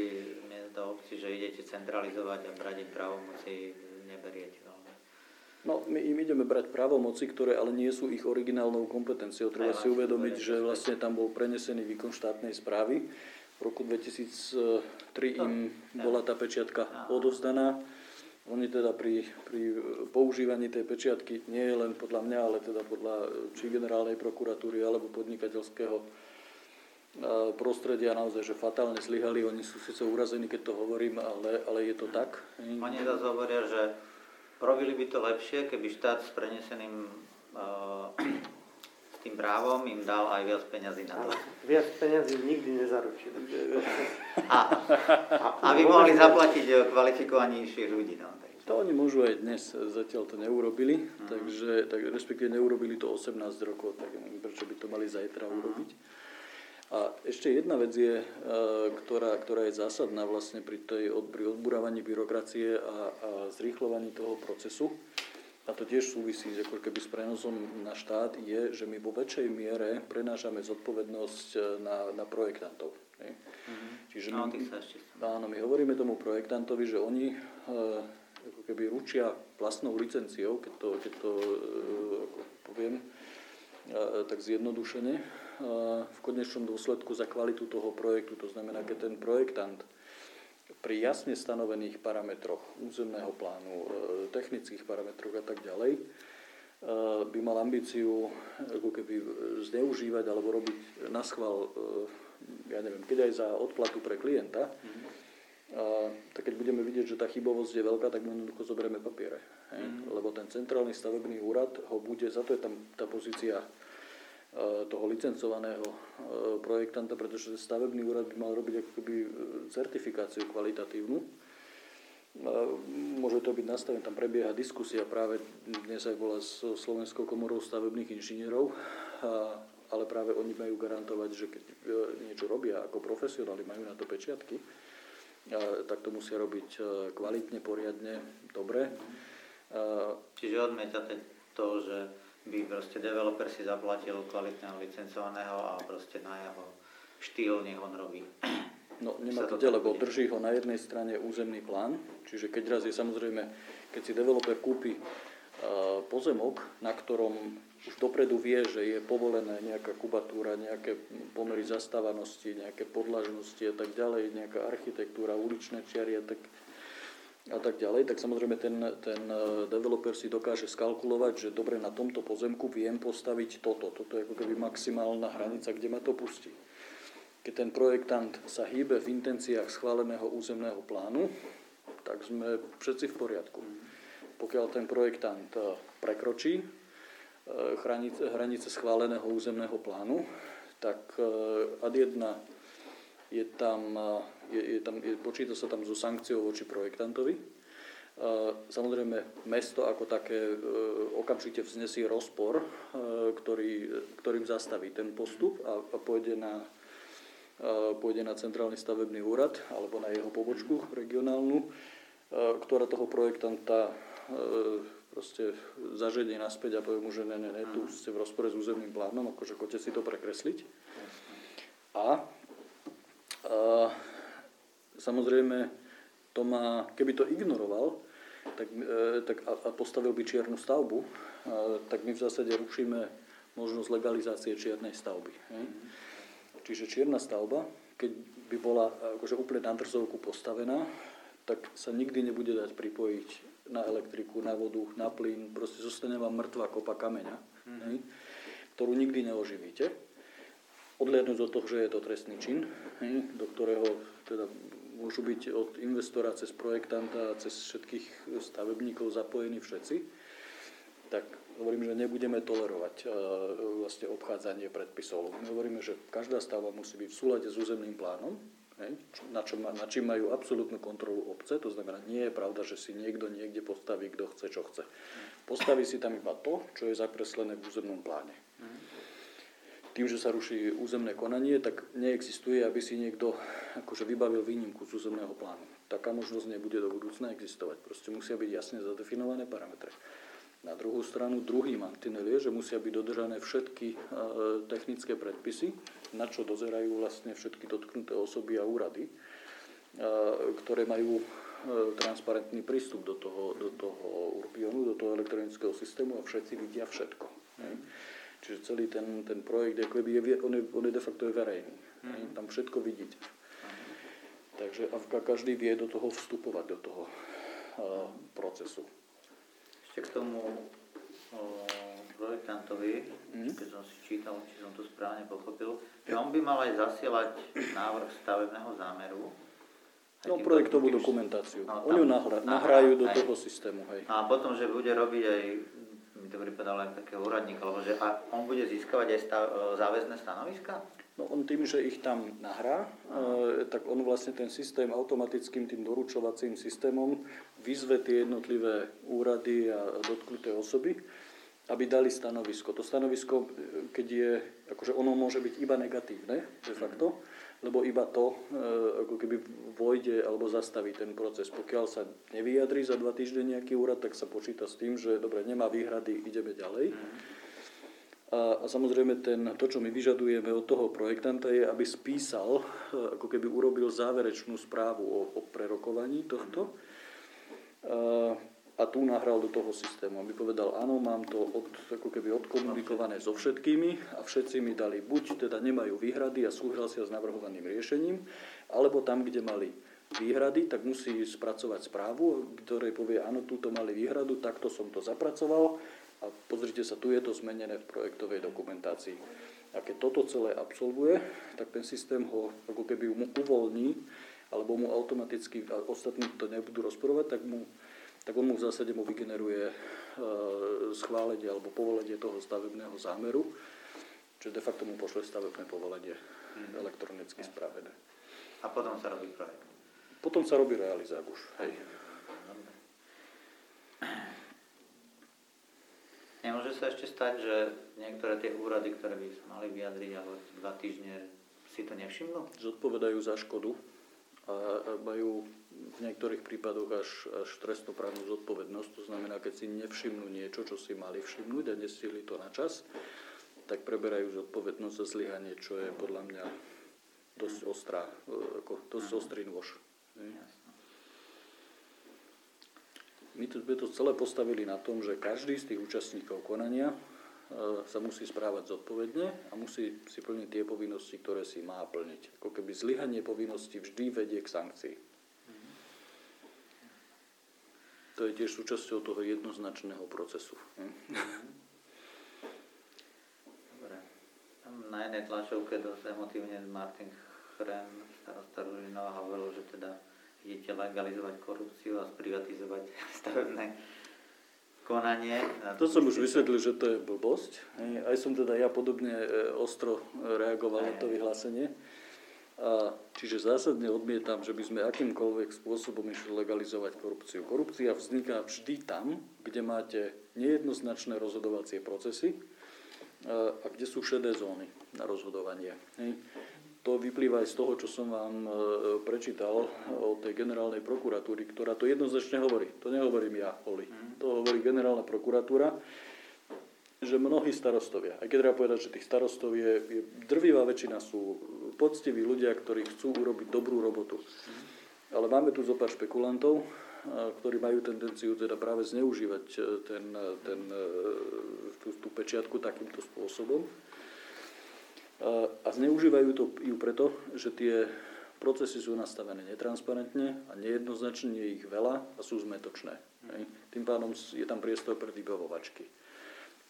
do obci, že idete centralizovať a brať im právomoci, neberiete veľmi. No, my im ideme brať právomoci, ktoré ale nie sú ich originálnou kompetenciou. Treba si uvedomiť, že vlastne tam bol prenesený výkon štátnej správy v roku 2003 im bola tá pečiatka odozdaná. Oni teda pri, pri používaní tej pečiatky, nie len podľa mňa, ale teda podľa či generálnej prokuratúry alebo podnikateľského prostredia naozaj, že fatálne zlyhali. Oni sú síce urazení, keď to hovorím, ale, ale je to tak. Oni zase hovoria, že robili by to lepšie, keby štát s preneseným uh, tým právom im dal aj viac peňazí na to. Viac peňazí nikdy nezaručí. A, aby mohli zaplatiť kvalifikovanejších ľudí. No, To oni môžu aj dnes, zatiaľ to neurobili, uh-huh. takže, tak, respektíve neurobili to 18 rokov, tak prečo by to mali zajtra uh-huh. urobiť. A ešte jedna vec je, eh, ktorá, ktorá je zásadná vlastne pri, tej, pri odburávaní byrokracie a, a zrýchlovaní toho procesu a to tiež súvisí ako keby s prenosom na štát, je, že my vo väčšej miere prenášame zodpovednosť e, na, na projektantov. Mm-hmm. Čiže my, no, áno, my hovoríme tomu projektantovi, že oni e, ako keby ručia vlastnou licenciou, keď to, keď to e, poviem e, tak zjednodušene, e, v konečnom dôsledku za kvalitu toho projektu. To znamená, keď ten projektant pri jasne stanovených parametroch územného plánu, e, technických parametroch a tak ďalej, e, by mal ambíciu ako keby zneužívať alebo robiť na schvál, e, ja neviem, keď aj za odplatu pre klienta, mm-hmm. tak keď budeme vidieť, že tá chybovosť je veľká, tak my jednoducho zoberieme papiere. Mm-hmm. Lebo ten centrálny stavebný úrad ho bude, za to je tam tá pozícia E, toho licencovaného e, projektanta, pretože stavebný úrad by mal robiť ako keby e, certifikáciu kvalitatívnu. Môže to byť nastavené, tam prebieha diskusia, práve dnes aj bola s Slovenskou komorou stavebných inžinierov, ale práve oni majú garantovať, že keď niečo robia ako profesionáli, majú na to pečiatky, tak to musia robiť kvalitne, poriadne, dobre. Čiže odmietate to, že by proste developer si zaplatil kvalitného licencovaného a proste na jeho štýl nech on robí. No nemá to lebo drží ho na jednej strane územný plán, čiže keď raz je samozrejme, keď si developer kúpi uh, pozemok, na ktorom už dopredu vie, že je povolené nejaká kubatúra, nejaké pomery zastávanosti, nejaké podlažnosti a tak ďalej, nejaká architektúra, uličné čiary a tak a tak ďalej, tak samozrejme ten, ten e, developer si dokáže skalkulovať, že dobre, na tomto pozemku viem postaviť toto. Toto je ako keby maximálna hranica, kde ma to pustí. Keď ten projektant sa hýbe v intenciách schváleného územného plánu, tak sme všetci v poriadku. Pokiaľ ten projektant e, prekročí e, hranice, hranice schváleného územného plánu, tak ad jedna je tam, je, je tam, je, počíta sa tam so sankciou voči projektantovi. Samozrejme, mesto ako také e, okamžite vznesie rozpor, e, ktorý, ktorým zastaví ten postup a, a pôjde, na, pôjde na centrálny stavebný úrad alebo na jeho pobočku regionálnu, ktorá toho projektanta e, proste zaženie naspäť a povie mu, že ne, ne, ne, tu ste v rozpore s územným plánom, akože choďte si to prekresliť. A a samozrejme, to má, keby to ignoroval tak, e, tak a, a postavil by čiernu stavbu, a, tak my v zásade rušíme možnosť legalizácie čiernej stavby. Hej. Čiže čierna stavba, keď by bola akože úplne na drzovku postavená, tak sa nikdy nebude dať pripojiť na elektriku, na vodu, na plyn, proste zostane vám mŕtva kopa kameňa, mm. hej, ktorú nikdy neoživíte odliadnúť od toho, že je to trestný čin, hej, do ktorého teda môžu byť od investora cez projektanta cez všetkých stavebníkov zapojení všetci, tak hovorím, že nebudeme tolerovať uh, vlastne obchádzanie predpisov. My hovoríme, že každá stavba musí byť v súlade s územným plánom, na, čo, na čím majú absolútnu kontrolu obce. To znamená, nie je pravda, že si niekto niekde postaví, kto chce, čo chce. Postaví si tam iba to, čo je zakreslené v územnom pláne tým, že sa ruší územné konanie, tak neexistuje, aby si niekto akože vybavil výnimku z územného plánu. Taká možnosť nebude do budúcna existovať. Proste musia byť jasne zadefinované parametre. Na druhú stranu, druhý mantinel je, že musia byť dodržané všetky e, technické predpisy, na čo dozerajú vlastne všetky dotknuté osoby a úrady, e, ktoré majú e, transparentný prístup do toho, do toho Urbionu, do toho elektronického systému a všetci vidia všetko. Mm. Čiže celý ten, ten projekt, je, on, je, on je de facto je verejný. Mm-hmm. Tam všetko vidíte. Mm-hmm. Takže a každý vie do toho vstupovať, do toho uh, procesu. Ešte k tomu uh, projektantovi, mm-hmm. keď som si čítal, či som to správne pochopil, že on by mal aj zasielať návrh stavebného zámeru. No, projektovú dokumentáciu. No, Oni ju nahra, nahrajú do aj. toho systému. Hej. A potom, že bude robiť aj to pripadalo len takého úradníka, lebo že a on bude získavať aj stav, e, záväzné stanoviska? No on tým, že ich tam nahrá, e, tak on vlastne ten systém automatickým tým doručovacím systémom vyzve tie jednotlivé úrady a dotknuté osoby, aby dali stanovisko. To stanovisko, e, keď je, akože ono môže byť iba negatívne, de facto, mm-hmm lebo iba to e, ako keby vojde alebo zastaví ten proces. Pokiaľ sa nevyjadrí za dva týždne nejaký úrad, tak sa počíta s tým, že dobre, nemá výhrady, ideme ďalej. A, a samozrejme ten, to, čo my vyžadujeme od toho projektanta, je, aby spísal, e, ako keby urobil záverečnú správu o, o prerokovaní tohto. A, a tu nahral do toho systému, aby povedal, áno, mám to od, ako keby odkomunikované so všetkými a všetci mi dali buď teda nemajú výhrady a súhlasia s navrhovaným riešením, alebo tam, kde mali výhrady, tak musí spracovať správu, ktorej povie, áno, túto mali výhradu, takto som to zapracoval a pozrite sa, tu je to zmenené v projektovej dokumentácii. A keď toto celé absolvuje, tak ten systém ho ako keby mu uvoľní, alebo mu automaticky, a ostatní to nebudú rozporovať, tak mu tak on mu v zásade mu vygeneruje e, schválenie alebo povolenie toho stavebného zámeru, čiže de facto mu pošle stavebné povolenie mm. elektronicky spravené. A potom sa robí projekt? Potom sa robí realizák už, hej. Nemôže sa ešte stať, že niektoré tie úrady, ktoré by sa mali vyjadriť, alebo dva týždne si to nevšimnú? Zodpovedajú za škodu a majú v niektorých prípadoch až, až trestnoprávnu zodpovednosť. To znamená, keď si nevšimnú niečo, čo si mali všimnúť a nestihli to na čas, tak preberajú zodpovednosť za zlyhanie, čo je podľa mňa dosť ostrá, e, ako dosť ostrý nôž. My sme to celé postavili na tom, že každý z tých účastníkov konania sa musí správať zodpovedne a musí si plniť tie povinnosti, ktoré si má plniť. Ako keby zlyhanie povinnosti vždy vedie k sankcii. to je tiež súčasťou toho jednoznačného procesu. Dobre. Tam na jednej tlačovke dosť emotívne Martin Chrem, starosta Ružinova, hovoril, že teda idete legalizovať korupciu a sprivatizovať <laughs> stavebné konanie. To som už vysvetlil, že to je blbosť. Aj som teda ja podobne e, ostro reagoval na to vyhlásenie. A, čiže zásadne odmietam, že by sme akýmkoľvek spôsobom išli legalizovať korupciu. Korupcia vzniká vždy tam, kde máte nejednoznačné rozhodovacie procesy a, a kde sú šedé zóny na rozhodovanie. Hej. To vyplýva aj z toho, čo som vám e, prečítal o tej generálnej prokuratúry, ktorá to jednoznačne hovorí. To nehovorím ja, Oli. Mhm. To hovorí generálna prokuratúra, že mnohí starostovia, aj keď treba povedať, že tých starostov je, je drvivá väčšina sú poctiví ľudia, ktorí chcú urobiť dobrú robotu. Mhm. Ale máme tu zo pár špekulantov, ktorí majú tendenciu teda práve zneužívať e, ten, ten, e, tú, tú pečiatku takýmto spôsobom. A zneužívajú to ju preto, že tie procesy sú nastavené netransparentne a nejednoznačne je ich veľa a sú zmetočné. Tým pádom je tam priestor pre vybavovačky.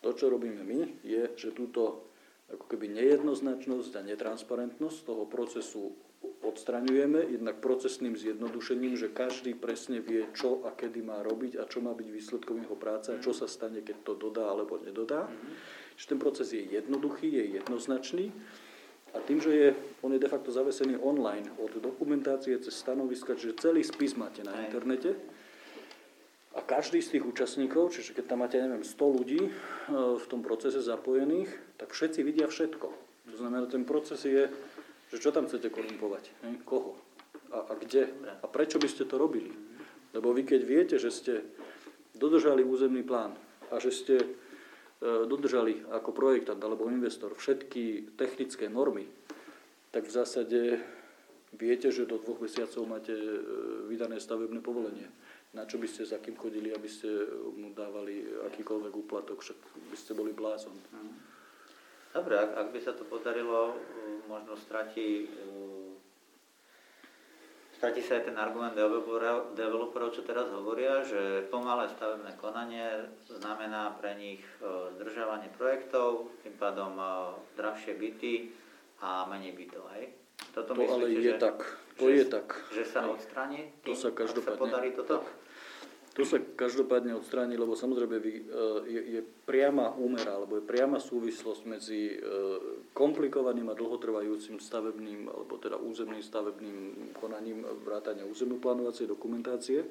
To, čo robíme my, je, že túto ako keby nejednoznačnosť a netransparentnosť toho procesu odstraňujeme, jednak procesným zjednodušením, že každý presne vie, čo a kedy má robiť a čo má byť výsledkom jeho práce a čo sa stane, keď to dodá alebo nedodá. Mm-hmm že ten proces je jednoduchý, je jednoznačný a tým, že je, on je de facto zavesený online od dokumentácie cez stanoviska, čiže celý spis máte na internete a každý z tých účastníkov, čiže keď tam máte, neviem, 100 ľudí e, v tom procese zapojených, tak všetci vidia všetko. To znamená, ten proces je, že čo tam chcete korumpovať, ne? koho a, a kde a prečo by ste to robili. Lebo vy keď viete, že ste dodržali územný plán a že ste dodržali ako projektant alebo investor všetky technické normy, tak v zásade viete, že do dvoch mesiacov máte e, vydané stavebné povolenie. Na čo by ste za kým chodili, aby ste mu dávali akýkoľvek úplatok, však by ste boli blázon. Dobre, ak, ak by sa to podarilo, možno stratí stratí sa aj ten argument developerov, čo teraz hovoria, že pomalé stavebné konanie znamená pre nich e, zdržávanie projektov, tým pádom e, drahšie byty a menej bytov. Hej? Toto to myslíte, ale je že, tak. To že, je tak. Že sa odstráni? To sa každopádne. sa podarí toto? Tak. To sa každopádne odstráni, lebo samozrejme e, je, je priama úmera, alebo je priama súvislosť medzi e, komplikovaným a dlhotrvajúcim stavebným, alebo teda územným stavebným konaním vrátania územnoplánovacej dokumentácie.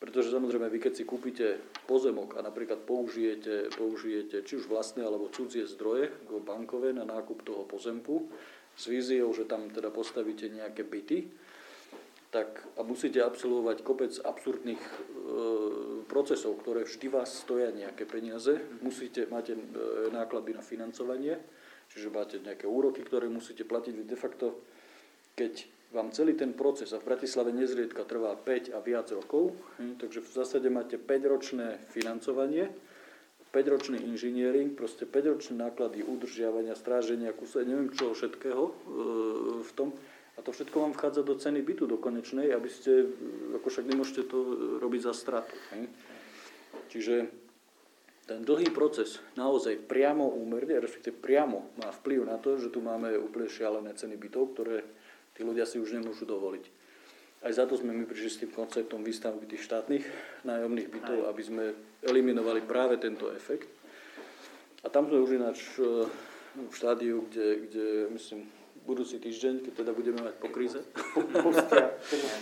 Pretože samozrejme vy keď si kúpite pozemok a napríklad použijete, použijete či už vlastné alebo cudzie zdroje ako bankové na nákup toho pozemku s víziou, že tam teda postavíte nejaké byty, tak a musíte absolvovať kopec absurdných e, procesov, ktoré vždy vás stoja nejaké peniaze. Musíte, máte e, náklady na financovanie, čiže máte nejaké úroky, ktoré musíte platiť. De facto, keď vám celý ten proces, a v Bratislave nezriedka trvá 5 a viac rokov, hm, takže v zásade máte 5-ročné financovanie, 5-ročný inžiniering, proste 5-ročné náklady udržiavania, stráženia, kuse, neviem čoho všetkého e, v tom, a to všetko vám vchádza do ceny bytu, do konečnej, aby ste, ako však nemôžete to robiť za stratu. Hej? Čiže ten dlhý proces naozaj priamo úmerne, respektíve priamo má vplyv na to, že tu máme úplne šialené ceny bytov, ktoré tí ľudia si už nemôžu dovoliť. Aj za to sme my prišli s tým konceptom výstavby tých štátnych nájomných bytov, aby sme eliminovali práve tento efekt. A tam sme už ináč e, v štádiu, kde, kde myslím, budúci týždeň, keď teda budeme mať po kríze.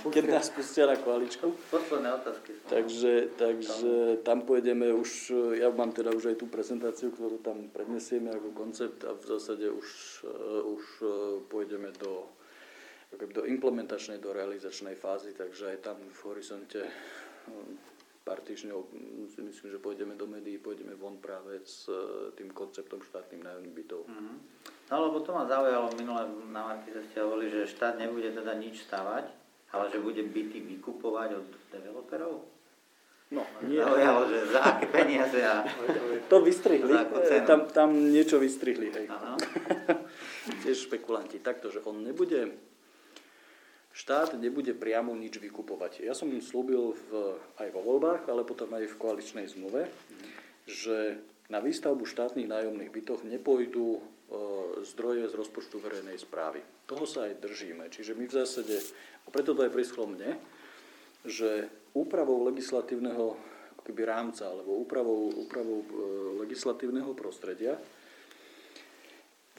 Keď nás pustia na koaličku. Posledné otázky. Takže, takže tam pôjdeme už, ja mám teda už aj tú prezentáciu, ktorú tam prednesieme ako koncept a v zásade už, uh, už uh, pôjdeme do, do implementačnej, do realizačnej fázy, takže aj tam v horizonte um, pár týždňov si myslím, že pôjdeme do médií, pôjdeme von práve s tým konceptom štátnym nájomných bytov. Mm-hmm. No lebo to ma zaujalo minule na Markize ste hovorili, že štát nebude teda nič stavať, ale že bude byty vykupovať od developerov? No, nie. Zaujalo, že za aké peniaze a... To vystrihli, tam, tam niečo vystrihli, hej. <laughs> Tiež špekulanti. Takto, že on nebude... štát nebude priamo nič vykupovať. Ja som im slúbil v, aj vo voľbách, ale potom aj v koaličnej zmluve, že na výstavbu štátnych nájomných bytov nepôjdu zdroje z rozpočtu verejnej správy. Toho sa aj držíme. Čiže my v zásade, preto to aj prischlo mne, že úpravou legislatívneho akoby rámca alebo úpravou, úpravou e, legislatívneho prostredia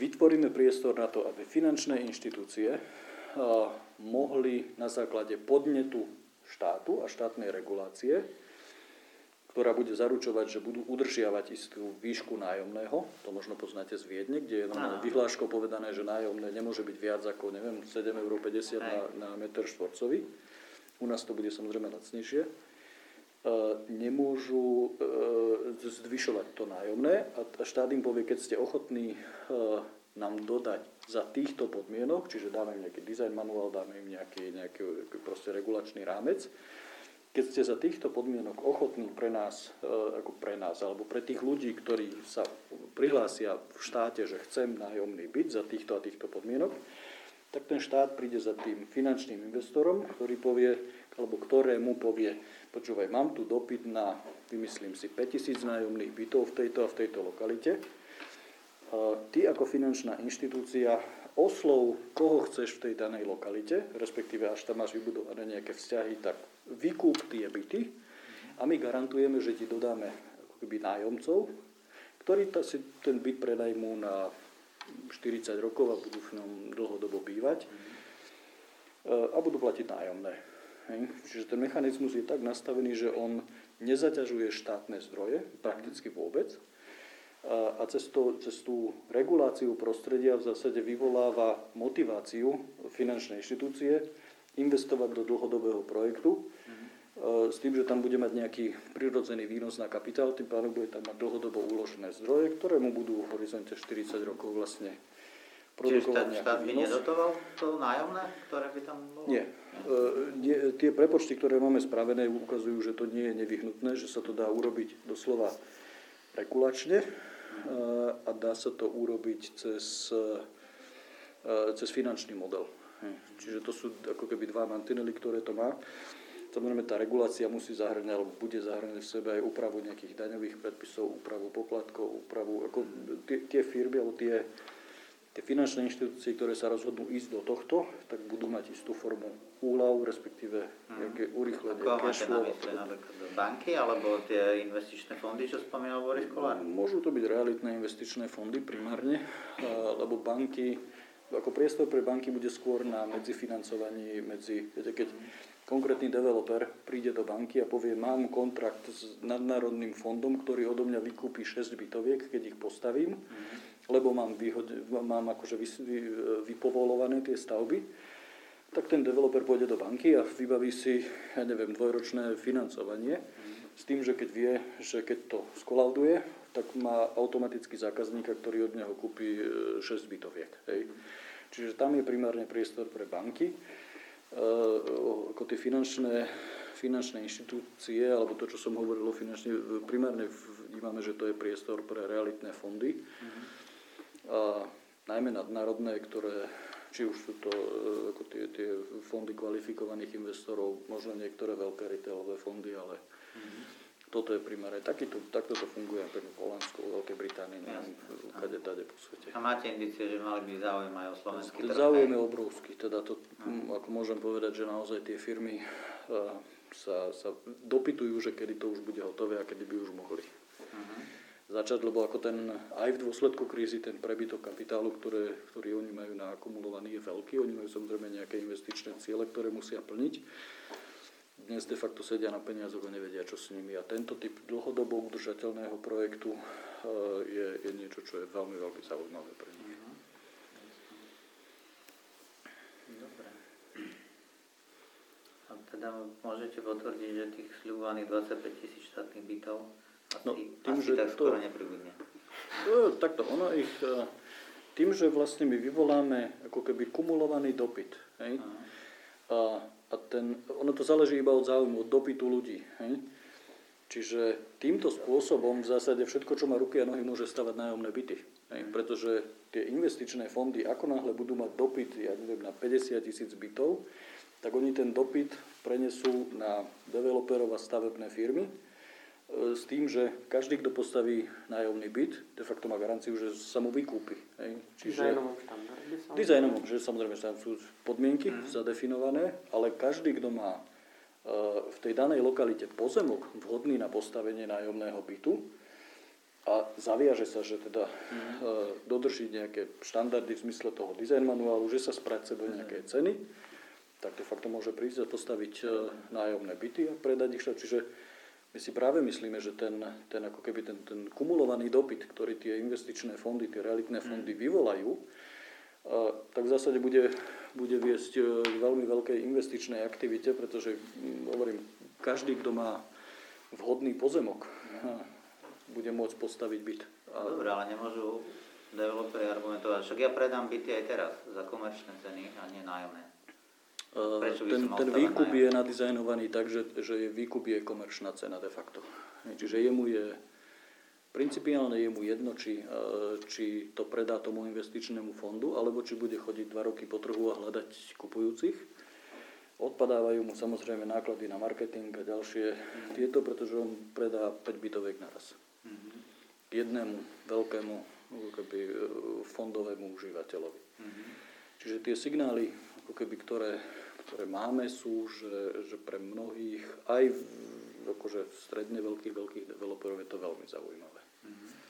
vytvoríme priestor na to, aby finančné inštitúcie mohli na základe podnetu štátu a štátnej regulácie, ktorá bude zaručovať, že budú udržiavať istú výšku nájomného. To možno poznáte z Viedne, kde je vyhláškou povedané, že nájomné nemôže byť viac ako, neviem, 7,50 eur na, na meter štvorcový. U nás to bude samozrejme lacnejšie. Nemôžu e, zvyšovať to nájomné a štát im povie, keď ste ochotní e, nám dodať za týchto podmienok, čiže dáme im nejaký design manuál, dáme im nejaký, nejaký proste regulačný rámec. Keď ste za týchto podmienok ochotní pre nás, e, ako pre nás, alebo pre tých ľudí, ktorí sa prihlásia v štáte, že chcem nájomný byt za týchto a týchto podmienok, tak ten štát príde za tým finančným investorom, ktorý povie, alebo ktorému povie, počúvaj, mám tu dopyt na, vymyslím si, 5000 nájomných bytov v tejto a v tejto lokalite, ty ako finančná inštitúcia oslov, koho chceš v tej danej lokalite, respektíve až tam máš vybudované nejaké vzťahy, tak vykúp tie byty a my garantujeme, že ti dodáme ako nájomcov, ktorí si ten byt prenajmú na 40 rokov a budú v ňom dlhodobo bývať a budú platiť nájomné. Čiže ten mechanizmus je tak nastavený, že on nezaťažuje štátne zdroje prakticky vôbec, a cez, to, cez tú reguláciu prostredia v zásade vyvoláva motiváciu finančnej inštitúcie investovať do dlhodobého projektu mm-hmm. s tým, že tam bude mať nejaký prirodzený výnos na kapitál, tým pádom bude tam mať dlhodobo uložené zdroje, ktoré mu budú v horizonte 40 rokov vlastne produkovať Čiže štát by nedotoval to nájomné, ktoré by tam bolo? Nie. E, tie prepočty, ktoré máme spravené, ukazujú, že to nie je nevyhnutné, že sa to dá urobiť doslova regulačne a dá sa to urobiť cez, cez finančný model. Čiže to sú ako keby dva mantinely, ktoré to má. Samozrejme, tá regulácia musí zahrňať, alebo bude zahrňať v sebe aj úpravu nejakých daňových predpisov, úpravu poplatkov, úpravu, ako tie, tie firmy, alebo tie, tie finančné inštitúcie, ktoré sa rozhodnú ísť do tohto, tak budú mať istú formu úľav, respektíve mhm. nejaké urychlenie cash flow. napríklad banky alebo tie investičné fondy, čo spomínal Boris Kolár? Môžu to byť realitné investičné fondy primárne, lebo banky, ako priestor pre banky bude skôr na medzifinancovaní, medzi, viete, keď konkrétny developer príde do banky a povie, mám kontrakt s nadnárodným fondom, ktorý odo mňa vykúpi 6 bytoviek, keď ich postavím, mm-hmm. lebo mám, výhod, mám akože vy, vy, vypovolované tie stavby, tak ten developer pôjde do banky a vybaví si, ja neviem, dvojročné financovanie mm. s tým, že keď vie, že keď to skolauduje, tak má automaticky zákazníka, ktorý od neho kúpi 6 e, bytoviek. Hej. Čiže tam je primárne priestor pre banky. E, ako tie finančné, finančné inštitúcie, alebo to, čo som hovoril o finančne, primárne vnímame, že to je priestor pre realitné fondy. Mm. A najmä nadnárodné, ktoré či už sú to e, ako tie, tie fondy kvalifikovaných investorov, možno niektoré veľké retailové fondy, ale mm-hmm. Toto je primárne. Takýto, takto to funguje v Holandsku, Veľkej Británii, neviem, kade tade po svete. A máte indície, že mali by záujem aj o slovenský trh? Záujem je obrovský, teda to, mm. ako môžem povedať, že naozaj tie firmy uh, sa, sa dopytujú, že kedy to už bude hotové a kedy by už mohli. Mm-hmm začať, lebo ako ten, aj v dôsledku krízy ten prebytok kapitálu, ktoré, ktorý oni majú naakumulovaný, je veľký. Oni majú samozrejme nejaké investičné ciele, ktoré musia plniť. Dnes de facto sedia na peniazoch a nevedia, čo s nimi. A tento typ dlhodobo udržateľného projektu eh, je, je niečo, čo je veľmi, veľmi zaujímavé pre nich. Mhm. Dobre. A teda môžete potvrdiť, že tých sľubovaných 25 tisíc štátnych bytov No, tým, Asi že tak to, nepribudne. No, takto, ono ich, e, tým, že vlastne my vyvoláme ako keby kumulovaný dopyt, hej, a, a ten, ono to záleží iba od záujmu, od dopytu ľudí, hej, Čiže týmto spôsobom v zásade všetko, čo má ruky a nohy, môže stavať nájomné byty. Hej, pretože tie investičné fondy, ako náhle budú mať dopyt, ja neviem, na 50 tisíc bytov, tak oni ten dopyt prenesú na developerov a stavebné firmy s tým, že každý, kto postaví nájomný byt, de facto má garanciu, že sa mu vykúpi. Hej. Čiže dizajnovom štandarde? Dizajnovom, že samozrejme tam sú podmienky mm. zadefinované, ale každý, kto má e, v tej danej lokalite pozemok vhodný na postavenie nájomného bytu, a zaviaže sa, že teda mm. dodrží nejaké štandardy v zmysle toho design manuálu, že sa spracuje do nejakej ceny, tak de facto môže prísť a postaviť e, nájomné byty a predať ich. Čiže my si práve myslíme, že ten, ten, ako keby ten, ten kumulovaný dopyt, ktorý tie investičné fondy, tie realitné fondy vyvolajú, e, tak v zásade bude, bude viesť k veľmi veľkej investičnej aktivite, pretože, hovorím, každý, kto má vhodný pozemok, bude môcť postaviť byt. Dobre, ale nemôžu developeri argumentovať, však ja predám byty aj teraz za komerčné ceny a nie nájomné. Ten, ten výkup je nadizajnovaný tak, že, že je výkup je komerčná cena de facto. Čiže jemu je principiálne je mu jedno, či, či to predá tomu investičnému fondu, alebo či bude chodiť dva roky po trhu a hľadať kupujúcich. Odpadávajú mu samozrejme náklady na marketing a ďalšie mm. tieto, pretože on predá 5 bytoviek naraz jednému veľkému keby, e, fondovému užívateľovi. Mm-hmm. Čiže tie signály, ako keby, ktoré, ktoré máme, sú, že, že pre mnohých, aj v, akože stredne veľkých, veľkých developerov je to veľmi zaujímavé.